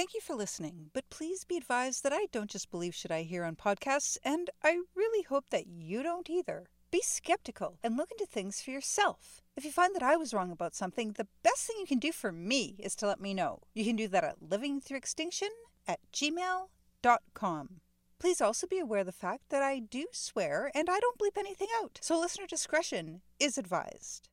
Thank you for listening, but please be advised that I don't just believe shit I hear on podcasts, and I really hope that you don't either. Be skeptical and look into things for yourself. If you find that I was wrong about something, the best thing you can do for me is to let me know. You can do that at livingthroughextinction at gmail.com. Please also be aware of the fact that I do swear and I don't bleep anything out, so listener discretion is advised.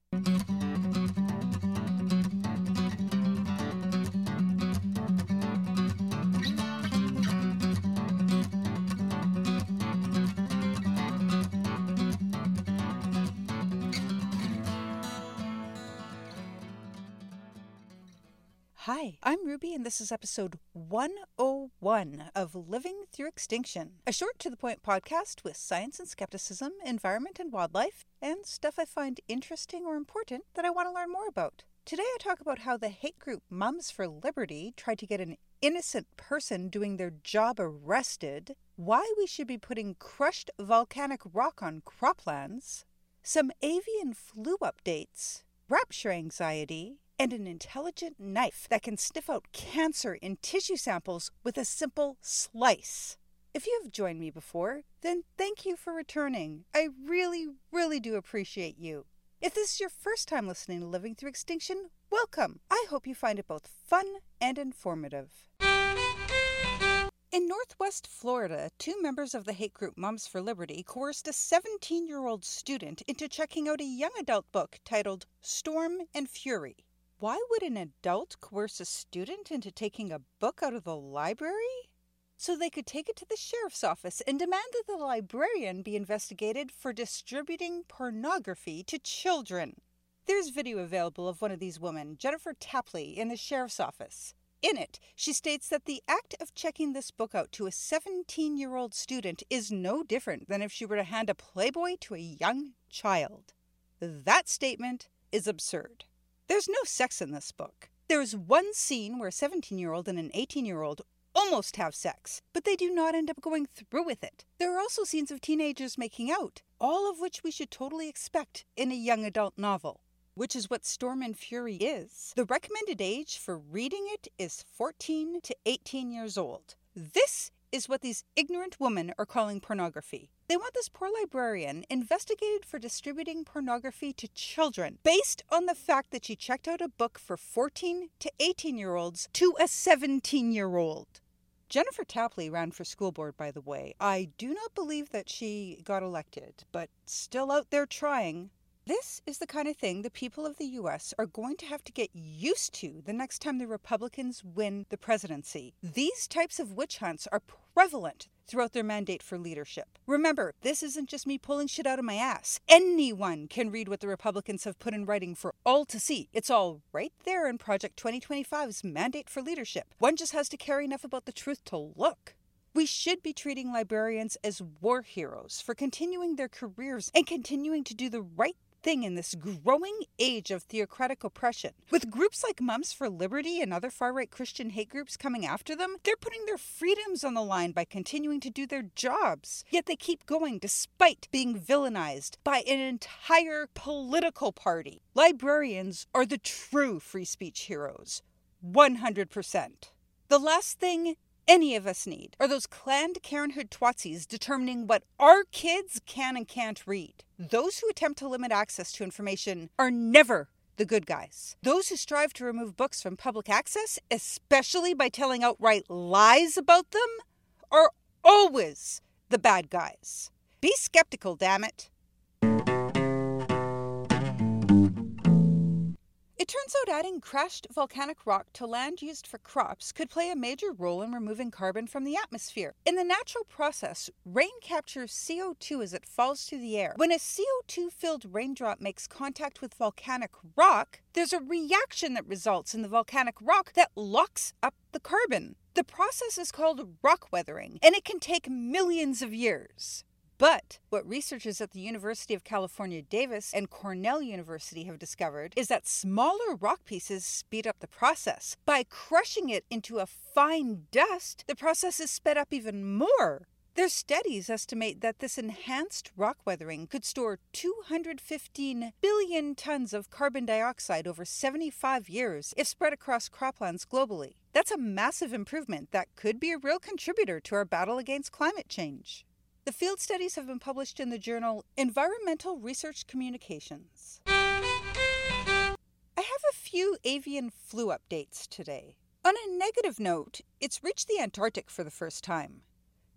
Hi, I'm Ruby, and this is episode 101 of Living Through Extinction, a short to the point podcast with science and skepticism, environment and wildlife, and stuff I find interesting or important that I want to learn more about. Today I talk about how the hate group Moms for Liberty tried to get an innocent person doing their job arrested, why we should be putting crushed volcanic rock on croplands, some avian flu updates, rapture anxiety, and an intelligent knife that can sniff out cancer in tissue samples with a simple slice. If you have joined me before, then thank you for returning. I really, really do appreciate you. If this is your first time listening to Living Through Extinction, welcome. I hope you find it both fun and informative. In Northwest Florida, two members of the hate group Moms for Liberty coerced a 17 year old student into checking out a young adult book titled Storm and Fury. Why would an adult coerce a student into taking a book out of the library? So they could take it to the sheriff's office and demand that the librarian be investigated for distributing pornography to children. There's video available of one of these women, Jennifer Tapley, in the sheriff's office. In it, she states that the act of checking this book out to a 17 year old student is no different than if she were to hand a Playboy to a young child. That statement is absurd. There's no sex in this book. There is one scene where a 17 year old and an 18 year old almost have sex, but they do not end up going through with it. There are also scenes of teenagers making out, all of which we should totally expect in a young adult novel, which is what Storm and Fury is. The recommended age for reading it is 14 to 18 years old. This is what these ignorant women are calling pornography. They want this poor librarian investigated for distributing pornography to children based on the fact that she checked out a book for 14 to 18 year olds to a 17 year old. Jennifer Tapley ran for school board, by the way. I do not believe that she got elected, but still out there trying. This is the kind of thing the people of the US are going to have to get used to the next time the Republicans win the presidency. These types of witch hunts are prevalent throughout their mandate for leadership. Remember, this isn't just me pulling shit out of my ass. Anyone can read what the Republicans have put in writing for all to see. It's all right there in Project 2025's mandate for leadership. One just has to care enough about the truth to look. We should be treating librarians as war heroes for continuing their careers and continuing to do the right thing in this growing age of theocratic oppression. With groups like Moms for Liberty and other far right Christian hate groups coming after them, they're putting their freedoms on the line by continuing to do their jobs. Yet they keep going despite being villainized by an entire political party. Librarians are the true free speech heroes. 100%. The last thing any of us need are those Klanned Karenhood twatsies determining what our kids can and can't read. Those who attempt to limit access to information are never the good guys. Those who strive to remove books from public access, especially by telling outright lies about them, are always the bad guys. Be skeptical, damn it. It turns out adding crashed volcanic rock to land used for crops could play a major role in removing carbon from the atmosphere. In the natural process, rain captures CO2 as it falls through the air. When a CO2 filled raindrop makes contact with volcanic rock, there's a reaction that results in the volcanic rock that locks up the carbon. The process is called rock weathering, and it can take millions of years. But what researchers at the University of California, Davis and Cornell University have discovered is that smaller rock pieces speed up the process. By crushing it into a fine dust, the process is sped up even more. Their studies estimate that this enhanced rock weathering could store 215 billion tons of carbon dioxide over 75 years if spread across croplands globally. That's a massive improvement that could be a real contributor to our battle against climate change. The field studies have been published in the journal Environmental Research Communications. I have a few avian flu updates today. On a negative note, it's reached the Antarctic for the first time.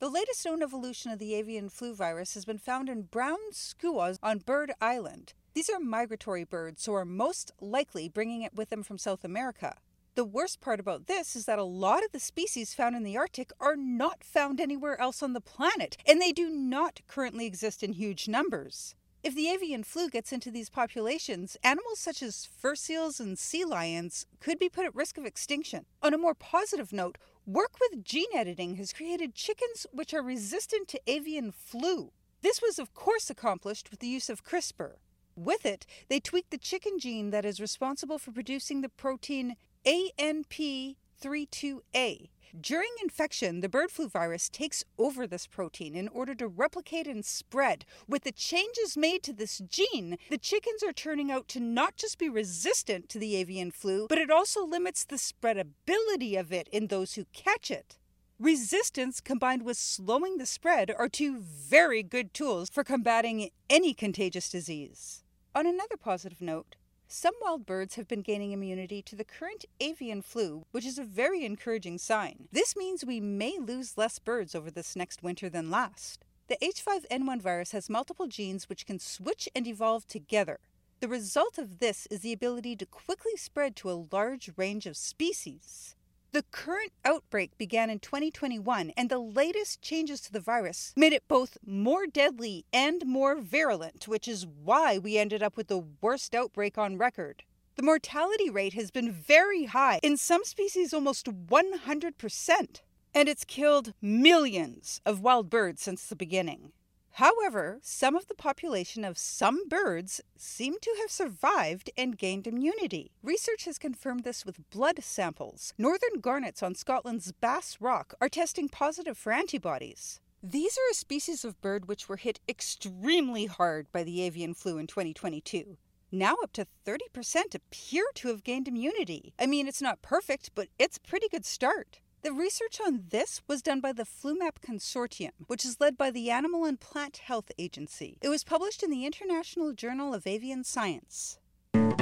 The latest known evolution of the avian flu virus has been found in brown skuas on Bird Island. These are migratory birds, so are most likely bringing it with them from South America. The worst part about this is that a lot of the species found in the Arctic are not found anywhere else on the planet, and they do not currently exist in huge numbers. If the avian flu gets into these populations, animals such as fur seals and sea lions could be put at risk of extinction. On a more positive note, work with gene editing has created chickens which are resistant to avian flu. This was, of course, accomplished with the use of CRISPR. With it, they tweaked the chicken gene that is responsible for producing the protein ANP32A, during infection, the bird flu virus takes over this protein in order to replicate and spread. With the changes made to this gene, the chickens are turning out to not just be resistant to the avian flu, but it also limits the spreadability of it in those who catch it. Resistance combined with slowing the spread are two very good tools for combating any contagious disease. On another positive note, some wild birds have been gaining immunity to the current avian flu, which is a very encouraging sign. This means we may lose less birds over this next winter than last. The H5N1 virus has multiple genes which can switch and evolve together. The result of this is the ability to quickly spread to a large range of species. The current outbreak began in 2021, and the latest changes to the virus made it both more deadly and more virulent, which is why we ended up with the worst outbreak on record. The mortality rate has been very high, in some species, almost 100%, and it's killed millions of wild birds since the beginning. However, some of the population of some birds seem to have survived and gained immunity. Research has confirmed this with blood samples. Northern gannets on Scotland's Bass Rock are testing positive for antibodies. These are a species of bird which were hit extremely hard by the avian flu in 2022. Now, up to 30% appear to have gained immunity. I mean, it's not perfect, but it's a pretty good start. The research on this was done by the FluMap Consortium, which is led by the Animal and Plant Health Agency. It was published in the International Journal of Avian Science. Everyone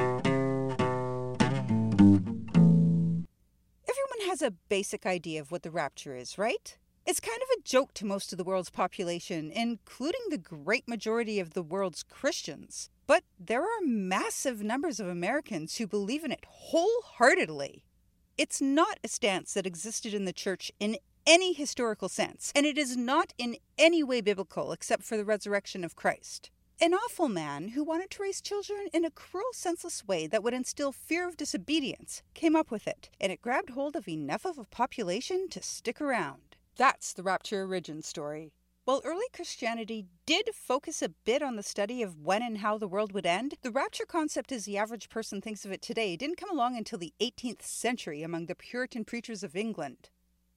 has a basic idea of what the rapture is, right? It's kind of a joke to most of the world's population, including the great majority of the world's Christians. But there are massive numbers of Americans who believe in it wholeheartedly. It's not a stance that existed in the church in any historical sense, and it is not in any way biblical except for the resurrection of Christ. An awful man who wanted to raise children in a cruel, senseless way that would instill fear of disobedience came up with it, and it grabbed hold of enough of a population to stick around. That's the Rapture origin story. While early Christianity did focus a bit on the study of when and how the world would end, the rapture concept as the average person thinks of it today didn't come along until the 18th century among the Puritan preachers of England.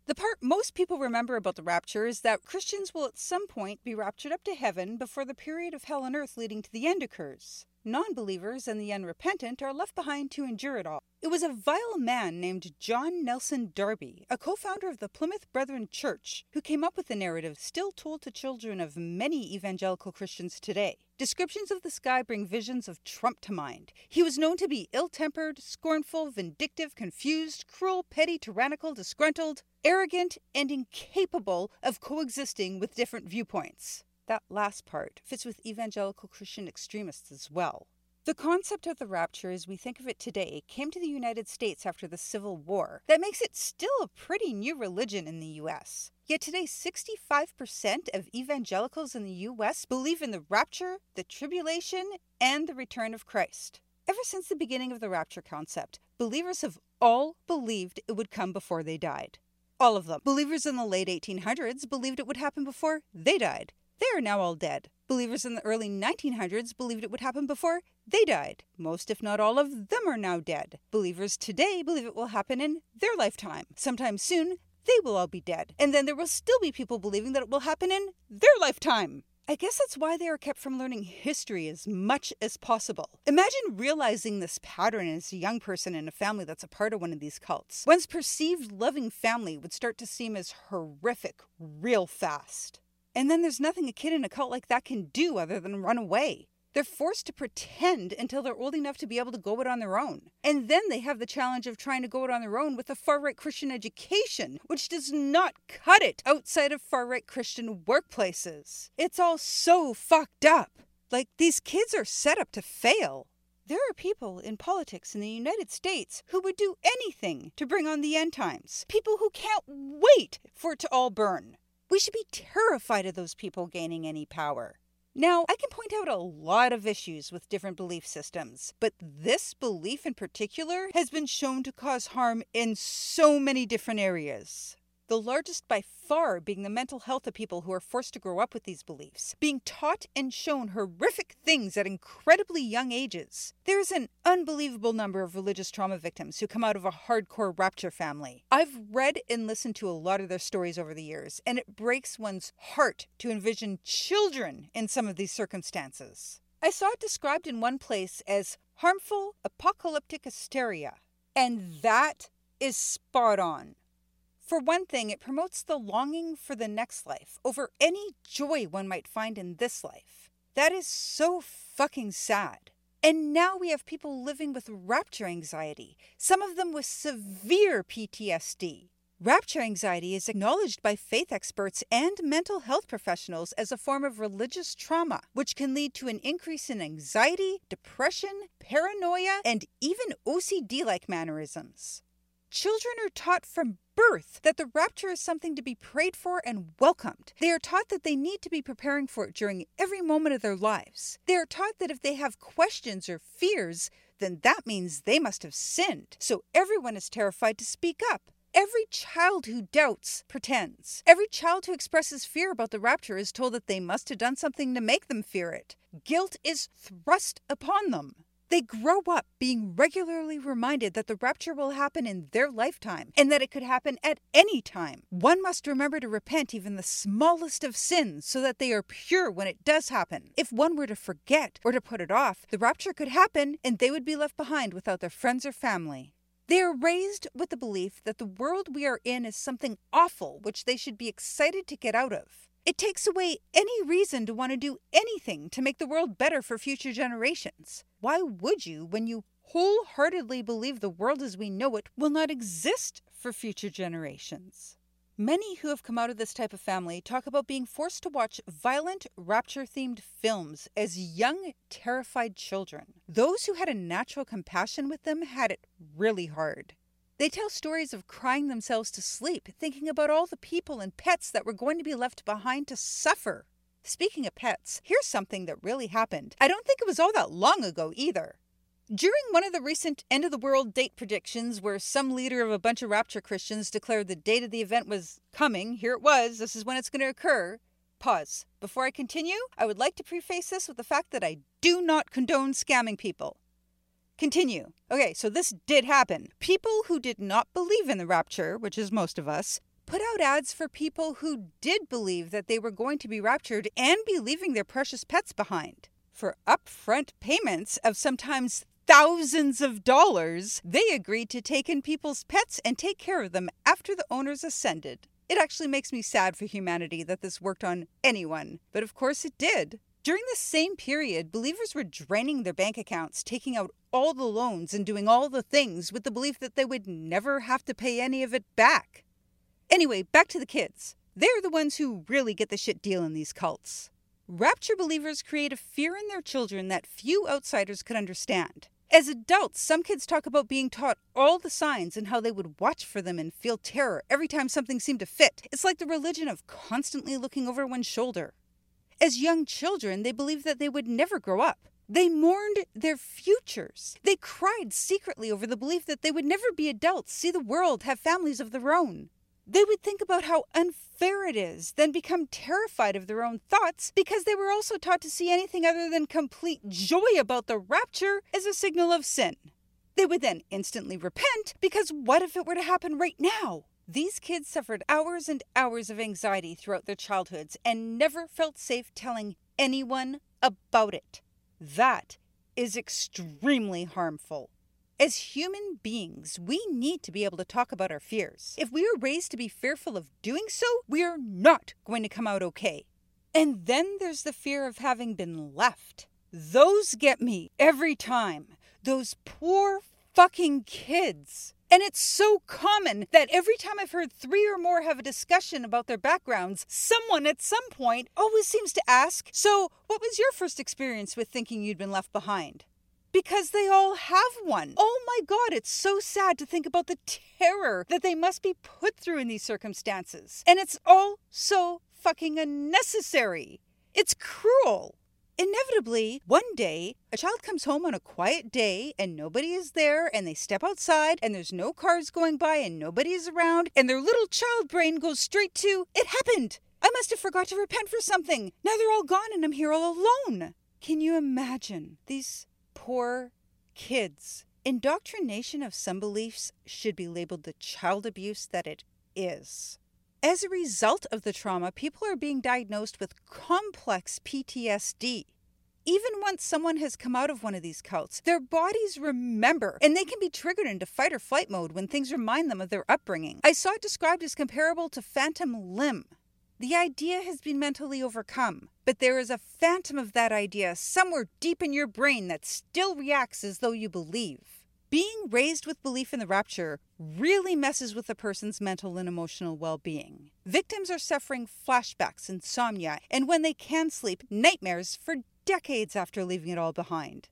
The part most people remember about the rapture is that Christians will at some point be raptured up to heaven before the period of hell on earth leading to the end occurs. Non believers and the unrepentant are left behind to endure it all. It was a vile man named John Nelson Darby, a co founder of the Plymouth Brethren Church, who came up with the narrative still told to children of many evangelical Christians today. Descriptions of the sky bring visions of Trump to mind. He was known to be ill tempered, scornful, vindictive, confused, cruel, petty, tyrannical, disgruntled, arrogant, and incapable of coexisting with different viewpoints that last part fits with evangelical Christian extremists as well. The concept of the rapture, as we think of it today, came to the United States after the Civil War. That makes it still a pretty new religion in the US. Yet today, 65% of evangelicals in the US believe in the rapture, the tribulation, and the return of Christ. Ever since the beginning of the rapture concept, believers have all believed it would come before they died. All of them. Believers in the late 1800s believed it would happen before they died. They are now all dead. Believers in the early 1900s believed it would happen before they died. Most, if not all, of them are now dead. Believers today believe it will happen in their lifetime. Sometime soon, they will all be dead. And then there will still be people believing that it will happen in their lifetime. I guess that's why they are kept from learning history as much as possible. Imagine realizing this pattern as a young person in a family that's a part of one of these cults. One's perceived loving family would start to seem as horrific real fast. And then there's nothing a kid in a cult like that can do other than run away. They're forced to pretend until they're old enough to be able to go it on their own. And then they have the challenge of trying to go it on their own with a far right Christian education, which does not cut it outside of far right Christian workplaces. It's all so fucked up. Like, these kids are set up to fail. There are people in politics in the United States who would do anything to bring on the end times. People who can't wait for it to all burn. We should be terrified of those people gaining any power. Now, I can point out a lot of issues with different belief systems, but this belief in particular has been shown to cause harm in so many different areas the largest by far being the mental health of people who are forced to grow up with these beliefs, being taught and shown horrific things at incredibly young ages. There's an unbelievable number of religious trauma victims who come out of a hardcore rapture family. I've read and listened to a lot of their stories over the years, and it breaks one's heart to envision children in some of these circumstances. I saw it described in one place as harmful apocalyptic hysteria, and that is spot on. For one thing, it promotes the longing for the next life over any joy one might find in this life. That is so fucking sad. And now we have people living with rapture anxiety, some of them with severe PTSD. Rapture anxiety is acknowledged by faith experts and mental health professionals as a form of religious trauma, which can lead to an increase in anxiety, depression, paranoia, and even OCD like mannerisms. Children are taught from birth that the rapture is something to be prayed for and welcomed. They are taught that they need to be preparing for it during every moment of their lives. They are taught that if they have questions or fears, then that means they must have sinned. So everyone is terrified to speak up. Every child who doubts pretends. Every child who expresses fear about the rapture is told that they must have done something to make them fear it. Guilt is thrust upon them. They grow up being regularly reminded that the rapture will happen in their lifetime and that it could happen at any time. One must remember to repent even the smallest of sins so that they are pure when it does happen. If one were to forget or to put it off, the rapture could happen and they would be left behind without their friends or family. They are raised with the belief that the world we are in is something awful which they should be excited to get out of. It takes away any reason to want to do anything to make the world better for future generations. Why would you when you wholeheartedly believe the world as we know it will not exist for future generations? Many who have come out of this type of family talk about being forced to watch violent, rapture themed films as young, terrified children. Those who had a natural compassion with them had it really hard. They tell stories of crying themselves to sleep, thinking about all the people and pets that were going to be left behind to suffer. Speaking of pets, here's something that really happened. I don't think it was all that long ago either. During one of the recent end of the world date predictions, where some leader of a bunch of rapture Christians declared the date of the event was coming, here it was, this is when it's going to occur. Pause. Before I continue, I would like to preface this with the fact that I do not condone scamming people. Continue. Okay, so this did happen. People who did not believe in the rapture, which is most of us, put out ads for people who did believe that they were going to be raptured and be leaving their precious pets behind. For upfront payments of sometimes thousands of dollars, they agreed to take in people's pets and take care of them after the owners ascended. It actually makes me sad for humanity that this worked on anyone, but of course it did. During the same period, believers were draining their bank accounts, taking out all the loans, and doing all the things with the belief that they would never have to pay any of it back. Anyway, back to the kids. They're the ones who really get the shit deal in these cults. Rapture believers create a fear in their children that few outsiders could understand. As adults, some kids talk about being taught all the signs and how they would watch for them and feel terror every time something seemed to fit. It's like the religion of constantly looking over one's shoulder. As young children, they believed that they would never grow up. They mourned their futures. They cried secretly over the belief that they would never be adults, see the world, have families of their own. They would think about how unfair it is, then become terrified of their own thoughts because they were also taught to see anything other than complete joy about the rapture as a signal of sin. They would then instantly repent because what if it were to happen right now? These kids suffered hours and hours of anxiety throughout their childhoods and never felt safe telling anyone about it. That is extremely harmful. As human beings, we need to be able to talk about our fears. If we are raised to be fearful of doing so, we are not going to come out okay. And then there's the fear of having been left. Those get me every time. Those poor fucking kids. And it's so common that every time I've heard three or more have a discussion about their backgrounds, someone at some point always seems to ask, So, what was your first experience with thinking you'd been left behind? because they all have one. Oh my God, it's so sad to think about the terror that they must be put through in these circumstances. And it's all so fucking unnecessary. It's cruel. Inevitably, one day, a child comes home on a quiet day and nobody is there, and they step outside and there's no cars going by and nobody is around, and their little child brain goes straight to, It happened! I must have forgot to repent for something. Now they're all gone and I'm here all alone. Can you imagine these poor kids. Indoctrination of some beliefs should be labeled the child abuse that it is. As a result of the trauma, people are being diagnosed with complex PTSD. Even once someone has come out of one of these cults, their bodies remember and they can be triggered into fight or flight mode when things remind them of their upbringing. I saw it described as comparable to phantom limb. The idea has been mentally overcome, but there is a phantom of that idea somewhere deep in your brain that still reacts as though you believe. Being raised with belief in the rapture really messes with a person's mental and emotional well being. Victims are suffering flashbacks, insomnia, and when they can sleep, nightmares for decades after leaving it all behind.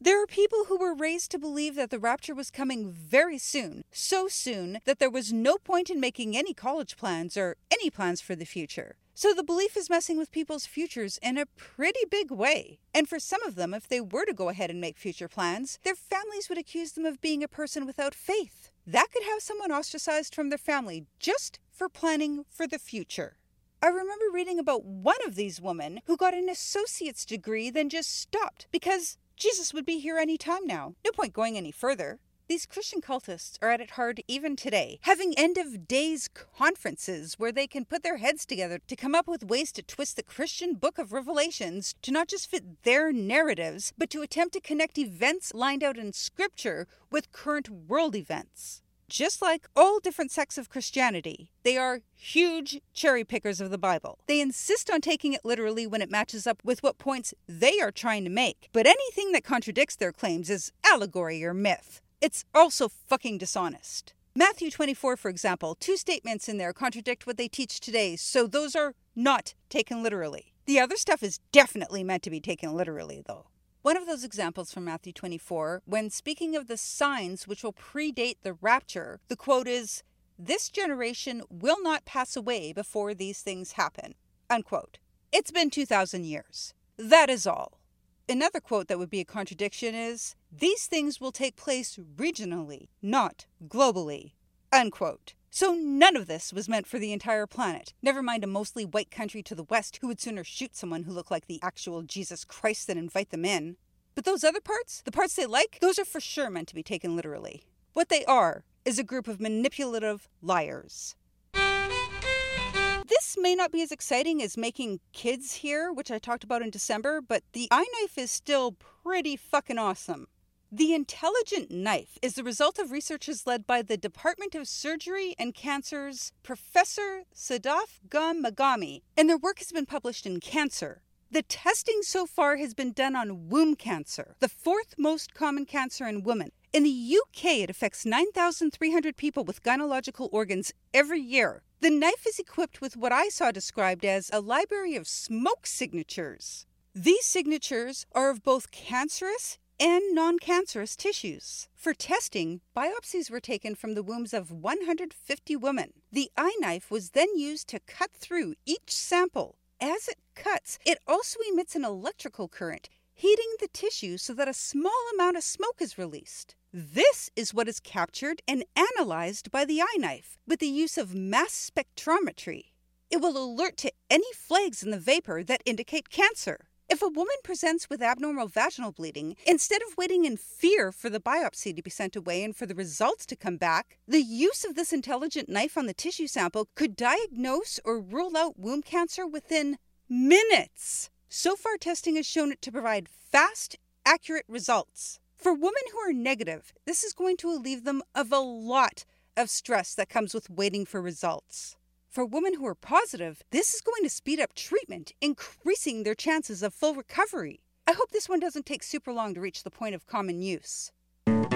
There are people who were raised to believe that the rapture was coming very soon, so soon that there was no point in making any college plans or any plans for the future. So the belief is messing with people's futures in a pretty big way. And for some of them, if they were to go ahead and make future plans, their families would accuse them of being a person without faith. That could have someone ostracized from their family just for planning for the future. I remember reading about one of these women who got an associate's degree, then just stopped because Jesus would be here any time now. No point going any further. These Christian cultists are at it hard even today, having end of days conferences where they can put their heads together to come up with ways to twist the Christian book of Revelations to not just fit their narratives, but to attempt to connect events lined out in Scripture with current world events. Just like all different sects of Christianity, they are huge cherry pickers of the Bible. They insist on taking it literally when it matches up with what points they are trying to make, but anything that contradicts their claims is allegory or myth. It's also fucking dishonest. Matthew 24, for example, two statements in there contradict what they teach today, so those are not taken literally. The other stuff is definitely meant to be taken literally, though. One of those examples from Matthew 24, when speaking of the signs which will predate the rapture, the quote is, This generation will not pass away before these things happen. Unquote. It's been 2,000 years. That is all. Another quote that would be a contradiction is, These things will take place regionally, not globally. Unquote. So none of this was meant for the entire planet. Never mind a mostly white country to the west who would sooner shoot someone who looked like the actual Jesus Christ than invite them in. But those other parts, the parts they like, those are for sure meant to be taken literally. What they are is a group of manipulative liars. This may not be as exciting as making kids here, which I talked about in December, but the iKnife is still pretty fucking awesome. The intelligent knife is the result of researchers led by the Department of Surgery and Cancer's Professor Sadaf Ghaem-Maghami, and their work has been published in Cancer. The testing so far has been done on womb cancer, the fourth most common cancer in women. In the UK, it affects 9,300 people with gynecological organs every year. The knife is equipped with what I saw described as a library of smoke signatures. These signatures are of both cancerous and non cancerous tissues. For testing, biopsies were taken from the wombs of 150 women. The iKnife was then used to cut through each sample. As it cuts, it also emits an electrical current, heating the tissue so that a small amount of smoke is released. This is what is captured and analyzed by the iKnife with the use of mass spectrometry. It will alert to any flags in the vapor that indicate cancer. If a woman presents with abnormal vaginal bleeding, instead of waiting in fear for the biopsy to be sent away and for the results to come back, the use of this intelligent knife on the tissue sample could diagnose or rule out womb cancer within minutes. So far, testing has shown it to provide fast, accurate results. For women who are negative, this is going to relieve them of a lot of stress that comes with waiting for results. For women who are positive, this is going to speed up treatment, increasing their chances of full recovery. I hope this one doesn't take super long to reach the point of common use. I'm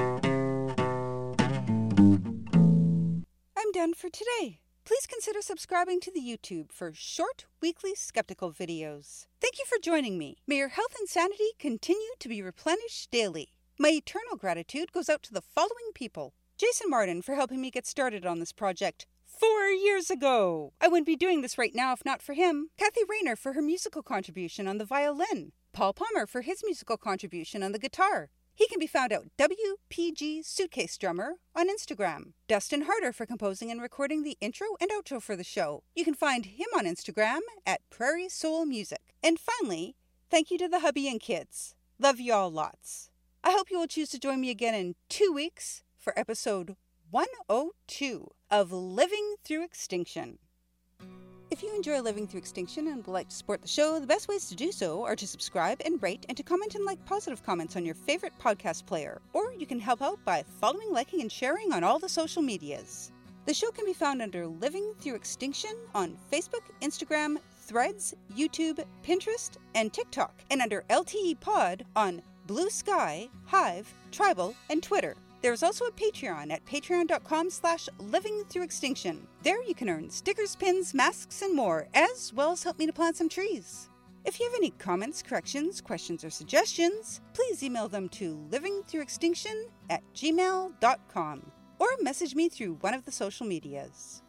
done for today. Please consider subscribing to the YouTube for short, weekly skeptical videos. Thank you for joining me. May your health and sanity continue to be replenished daily. My eternal gratitude goes out to the following people Jason Martin for helping me get started on this project four years ago. I wouldn't be doing this right now if not for him. Kathy Rayner for her musical contribution on the violin. Paul Palmer for his musical contribution on the guitar. He can be found at WPG Suitcase Drummer on Instagram. Dustin Harder for composing and recording the intro and outro for the show. You can find him on Instagram at Prairie Soul Music. And finally, thank you to the hubby and kids. Love you all lots. I hope you will choose to join me again in two weeks for episode 102 of Living Through Extinction. If you enjoy Living Through Extinction and would like to support the show, the best ways to do so are to subscribe and rate and to comment and like positive comments on your favorite podcast player. Or you can help out by following, liking, and sharing on all the social medias. The show can be found under Living Through Extinction on Facebook, Instagram, Threads, YouTube, Pinterest, and TikTok, and under LTE Pod on Bluesky, Hive, Tribel, and Twitter. There's also a Patreon at patreon.com slash living through extinction. There you can earn stickers, pins, masks, and more, as well as help me to plant some trees. If you have any comments, corrections, questions, or suggestions, please email them to livingthroughextinction at gmail.com or message me through one of the social medias.